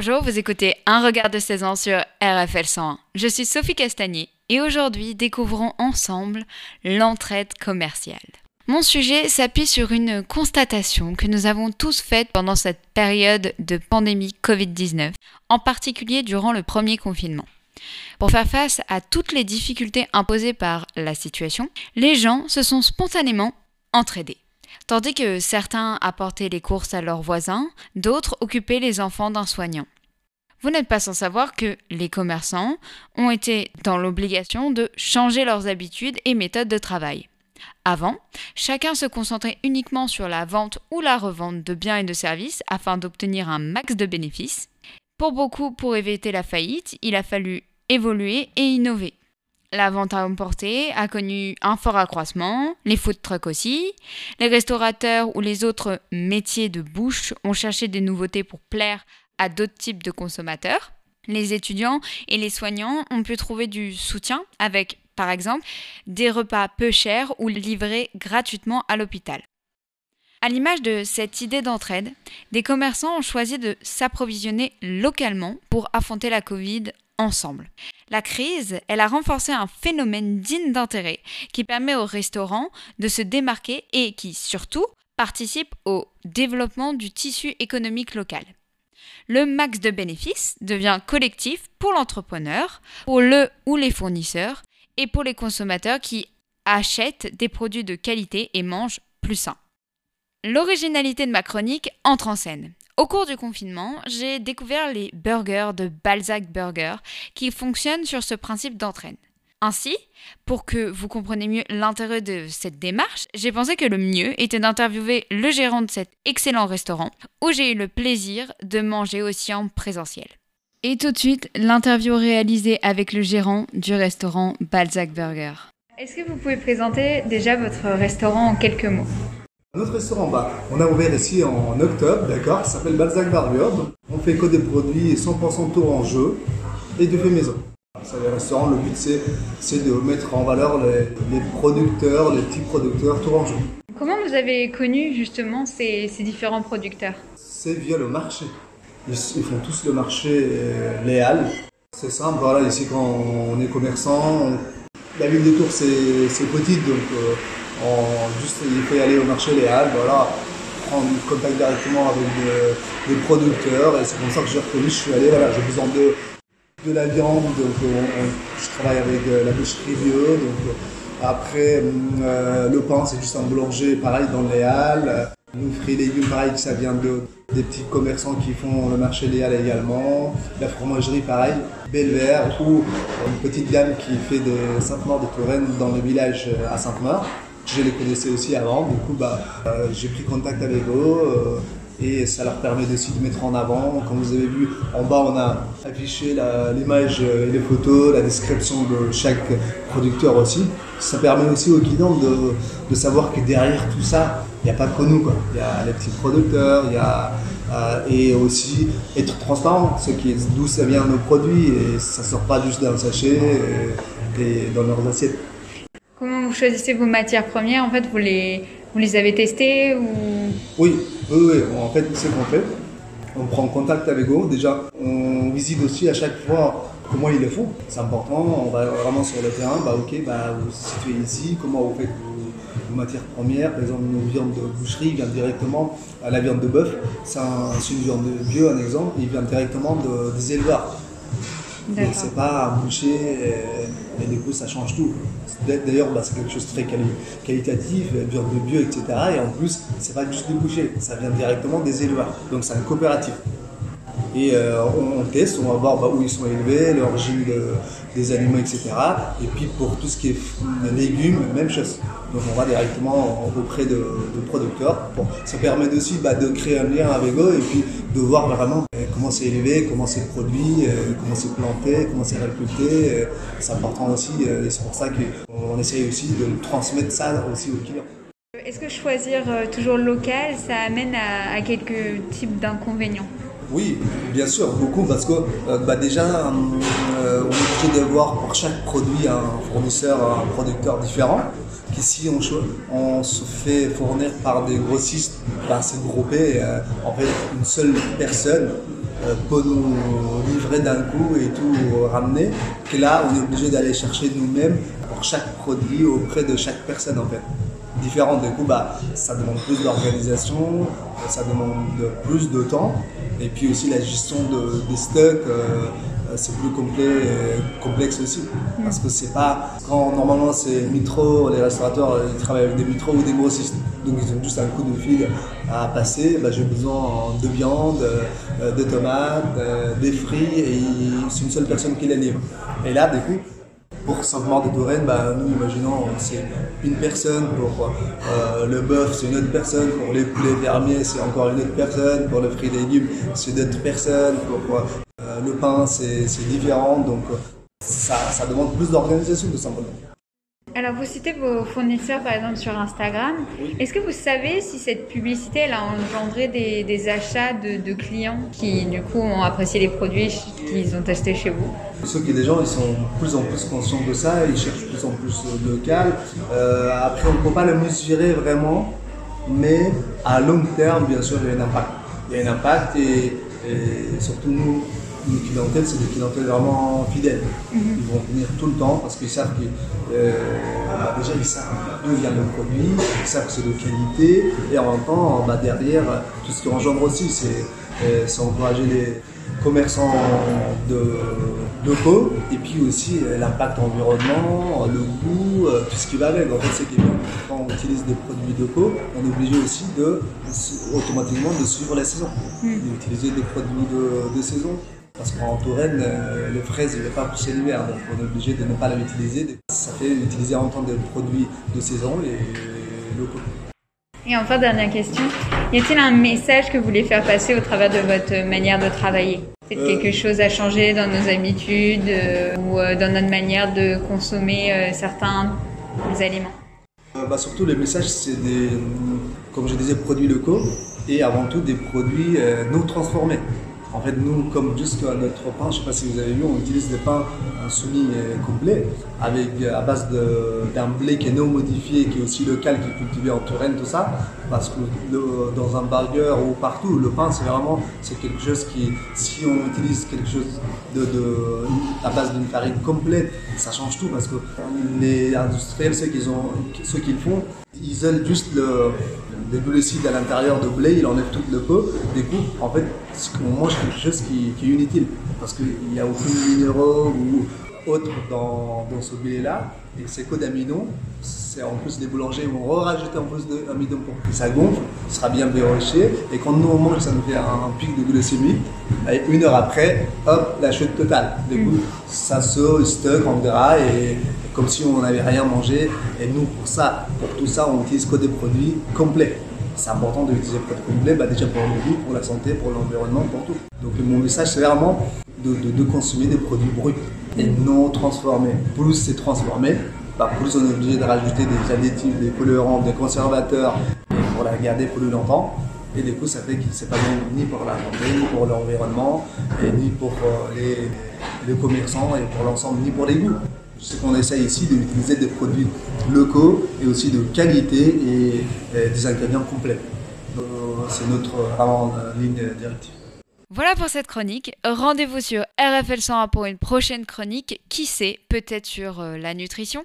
Bonjour, vous écoutez Un regard de 16 ans sur RFL 101. Je suis Sophie Castagnier et aujourd'hui découvrons ensemble l'entraide commerciale. Mon sujet s'appuie sur une constatation que nous avons tous faite pendant cette période de pandémie Covid-19, en particulier durant le premier confinement. Pour faire face à toutes les difficultés imposées par la situation, les gens se sont spontanément entraidés. Tandis que certains apportaient les courses à leurs voisins, d'autres occupaient les enfants d'un soignant. Vous n'êtes pas sans savoir que les commerçants ont été dans l'obligation de changer leurs habitudes et méthodes de travail. Avant, chacun se concentrait uniquement sur la vente ou la revente de biens et de services afin d'obtenir un max de bénéfices. Pour beaucoup, pour éviter la faillite, il a fallu évoluer et innover. La vente à emporter a connu un fort accroissement, les food trucks aussi. Les restaurateurs ou les autres métiers de bouche ont cherché des nouveautés pour plaire à d'autres types de consommateurs. Les étudiants et les soignants ont pu trouver du soutien avec, par exemple, des repas peu chers ou livrés gratuitement à l'hôpital. À l'image de cette idée d'entraide, des commerçants ont choisi de s'approvisionner localement pour affronter la Covid ensemble. La crise, elle a renforcé un phénomène digne d'intérêt qui permet aux restaurants de se démarquer et qui, surtout, participe au développement du tissu économique local. Le max de bénéfices devient collectif pour l'entrepreneur, pour le ou les fournisseurs et pour les consommateurs qui achètent des produits de qualité et mangent plus sain. L'originalité de ma chronique entre en scène. Au cours du confinement, j'ai découvert les burgers de Balzac Burger qui fonctionnent sur ce principe d'entraîne. Ainsi, pour que vous compreniez mieux l'intérêt de cette démarche, j'ai pensé que le mieux était d'interviewer le gérant de cet excellent restaurant où j'ai eu le plaisir de manger aussi en présentiel. Et tout de suite, l'interview réalisée avec le gérant du restaurant Balzac Burger. Est-ce que vous pouvez présenter déjà votre restaurant en quelques mots? Notre restaurant, bah, on a ouvert ici en octobre, d'accord, ça s'appelle Balzac Burger. On fait que des produits 100% tour en jeu et de fait maison. C'est le restaurant, le but c'est de mettre en valeur les, producteurs, les petits producteurs tour en jeu. Comment vous avez connu justement ces, différents producteurs? C'est via le marché. Ils, font tous le marché euh, léal. C'est simple, voilà, ici quand on est commerçant, la ville de Tours c'est petite donc euh, juste, il faut aller au marché Léal, voilà, prendre contact directement avec des, producteurs. Et c'est comme ça que j'ai reconnu, je suis allé, voilà, j'ai besoin de, de la viande, donc je travaille avec euh, la boucherie vieux. Donc, après, euh, le pain, c'est juste un boulanger, pareil, dans le Léal. Nous, fruits et légumes, pareil, ça vient de, des petits commerçants qui font le marché Léal également. La fromagerie, pareil, Belvert, ou une petite gamme qui fait de Sainte-Maure de Touraine dans le village à Sainte-Maure. Je les connaissais aussi avant, du coup bah, euh, j'ai pris contact avec eux euh, et ça leur permet aussi de mettre en avant. Comme vous avez vu, en bas on a affiché l'image et les photos, la description de chaque producteur aussi. Ça permet aussi aux clients de, savoir que derrière tout ça, il n'y a pas que nous. Il y a les petits producteurs, y a euh, et aussi être transparent, ce qui est d'où ça vient nos produits et ça sort pas juste d'un sachet et dans leurs assiettes. Choisissez vos matières premières En fait, vous les, vous les avez testées ou... oui, oui, en fait, c'est ce qu'on fait. On prend contact avec eux. Déjà, on visite aussi à chaque fois comment ils le font. C'est important. On va vraiment sur le terrain. Bah, ok, bah, vous vous situez ici. Comment vous faites vos, matières premières? Par exemple, nos viandes de boucherie viennent directement à la viande de bœuf. C'est une viande de vieux, un exemple. Il vient directement de, des éleveurs. Donc c'est pas un boucher et, du coup ça change tout. D'ailleurs bah, c'est quelque chose de très qualitatif, viande de bio, etc. Et en plus c'est pas juste des bouchers, ça vient directement des éleveurs. Donc c'est un coopératif. Et euh, on, teste, on va voir bah, où ils sont élevés, l'origine des aliments, etc. Et puis pour tout ce qui est légumes, même chose. Donc on va directement auprès de, de producteurs. ça permet aussi bah, de créer un lien avec eux et puis de voir vraiment euh, comment c'est élevé, comment c'est produit, euh, comment c'est planté, comment c'est récolté. C'est important aussi et c'est pour ça qu'on essaye aussi de transmettre ça aussi aux clients. Est-ce que choisir toujours local, ça amène à quelques types d'inconvénients? Oui, bien sûr, beaucoup, parce que euh, bah, déjà, euh, on est obligé d'avoir pour chaque produit un fournisseur, un producteur différent. Qu'ici, on, on se fait fournir par des grossistes, bah, c'est groupé, euh, en fait, une seule personne peut nous livrer d'un coup et tout ramener. Que là, on est obligé d'aller chercher nous-mêmes pour chaque produit auprès de chaque personne en fait différentes. Du coup, bah, ça demande plus d'organisation, ça demande plus de temps. Et puis aussi la gestion de, des stocks, euh, c'est plus complet, complexe aussi. Parce que c'est pas. Quand normalement c'est Mitro, les restaurateurs ils travaillent avec des Mitro ou des grossistes. Donc ils ont juste un coup de fil à passer. Bah, J'ai besoin de viande, euh, de tomates, euh, des fruits et c'est une seule personne qui les livre. Et là, du coup, pour Saint-Marc de Touraine, bah, nous imaginons c'est une personne, pour euh, le bœuf c'est une autre personne, pour les poulets fermiers c'est encore une autre personne, pour le fruit et légumes c'est d'autres personnes, pour euh, le pain c'est différent, donc ça, ça demande plus d'organisation tout simplement. Alors, vous citez vos fournisseurs, par exemple, sur Instagram. Est-ce que vous savez si cette publicité elle a engendré des, achats de, clients qui, du coup, ont apprécié les produits qu'ils ont testés chez vous? Ceux qui, les gens, ils sont plus en plus conscients de ça, ils cherchent plus en plus local. Euh, après, on ne peut pas le mesurer vraiment, mais à long terme, bien sûr, il y a un impact. Il y a un impact et surtout nous, une clientèle, c'est des clientèles vraiment fidèles. Mhm. Ils vont venir tout le temps parce qu'ils savent que euh, bah, déjà ils savent d'où vient le produit, ils savent que c'est de qualité et en même temps bah, derrière tout ce qui engendre aussi c'est euh, encourager les commerçants de locaux et puis aussi euh, l'impact environnement, le goût, tout ce qui va avec. En fait, c'est que quand on utilise des produits locaux, on est obligé aussi de automatiquement de suivre la saison, mhm. d'utiliser des produits de, de saison. Parce qu'en Touraine, euh, les fraises ne pas pousser l'hiver, donc on est obligé de ne pas l'utiliser. Ça fait utiliser en temps des produits de saison et locaux. Et enfin, dernière question, y a-t-il un message que vous voulez faire passer au travers de votre manière de travailler? C'est euh, quelque chose à changer dans nos habitudes euh, ou dans notre manière de consommer certains aliments? Bah Surtout, le message, c'est des, comme je disais, produits locaux et avant tout des produits non transformés. En fait, nous, comme jusqu'à notre pain, je ne sais pas si vous avez vu, on utilise des pains semi complets avec, à base d'un blé qui est non modifié, qui est aussi local, qui est cultivé en Touraine, tout ça. Parce que dans un burger ou partout, le pain, c'est vraiment quelque chose qui, si on utilise quelque chose de, à base d'une farine complète, ça change tout parce que les industriels, ceux qu'ils font, ils isolent juste le, des glucides à l'intérieur de blé, il enlève tout le pot, des coup, en fait, on mange quelque chose qui, est inutile, parce qu'il n'y a aucun minéraux ou autre dans, ce blé-là, et c'est que d'amidon, c'est en plus les boulangers vont rajouter en plus d'amidon pour que ça gonfle, ça sera bien béroché, et quand nous on mange, ça nous fait un, pic de glycémie, et une heure après, hop, la chute totale. Du coup, ça se stocke en gras, et comme si on n'avait rien mangé, et nous pour ça, pour tout ça, on utilise que des produits complets c'est important d'utiliser des produits complets, bah déjà pour le goût, pour la santé, pour l'environnement, pour tout. Donc mon message, c'est vraiment de, consommer des produits bruts et non transformés. Plus c'est transformé, bah, plus on est obligé de rajouter des additifs, des colorants, des conservateurs pour la garder plus longtemps. Et du coup, ça fait que c'est pas bon ni pour la santé, ni pour l'environnement, ni pour euh, les, les commerçants, et pour l'ensemble, ni pour les goûts. Ce qu'on essaye ici d'utiliser des produits locaux et aussi de qualité et, des ingrédients complets. Euh, c'est notre ligne directive. Voilà pour cette chronique. Rendez-vous sur RFL 101 pour une prochaine chronique. Qui sait, peut-être sur euh, la nutrition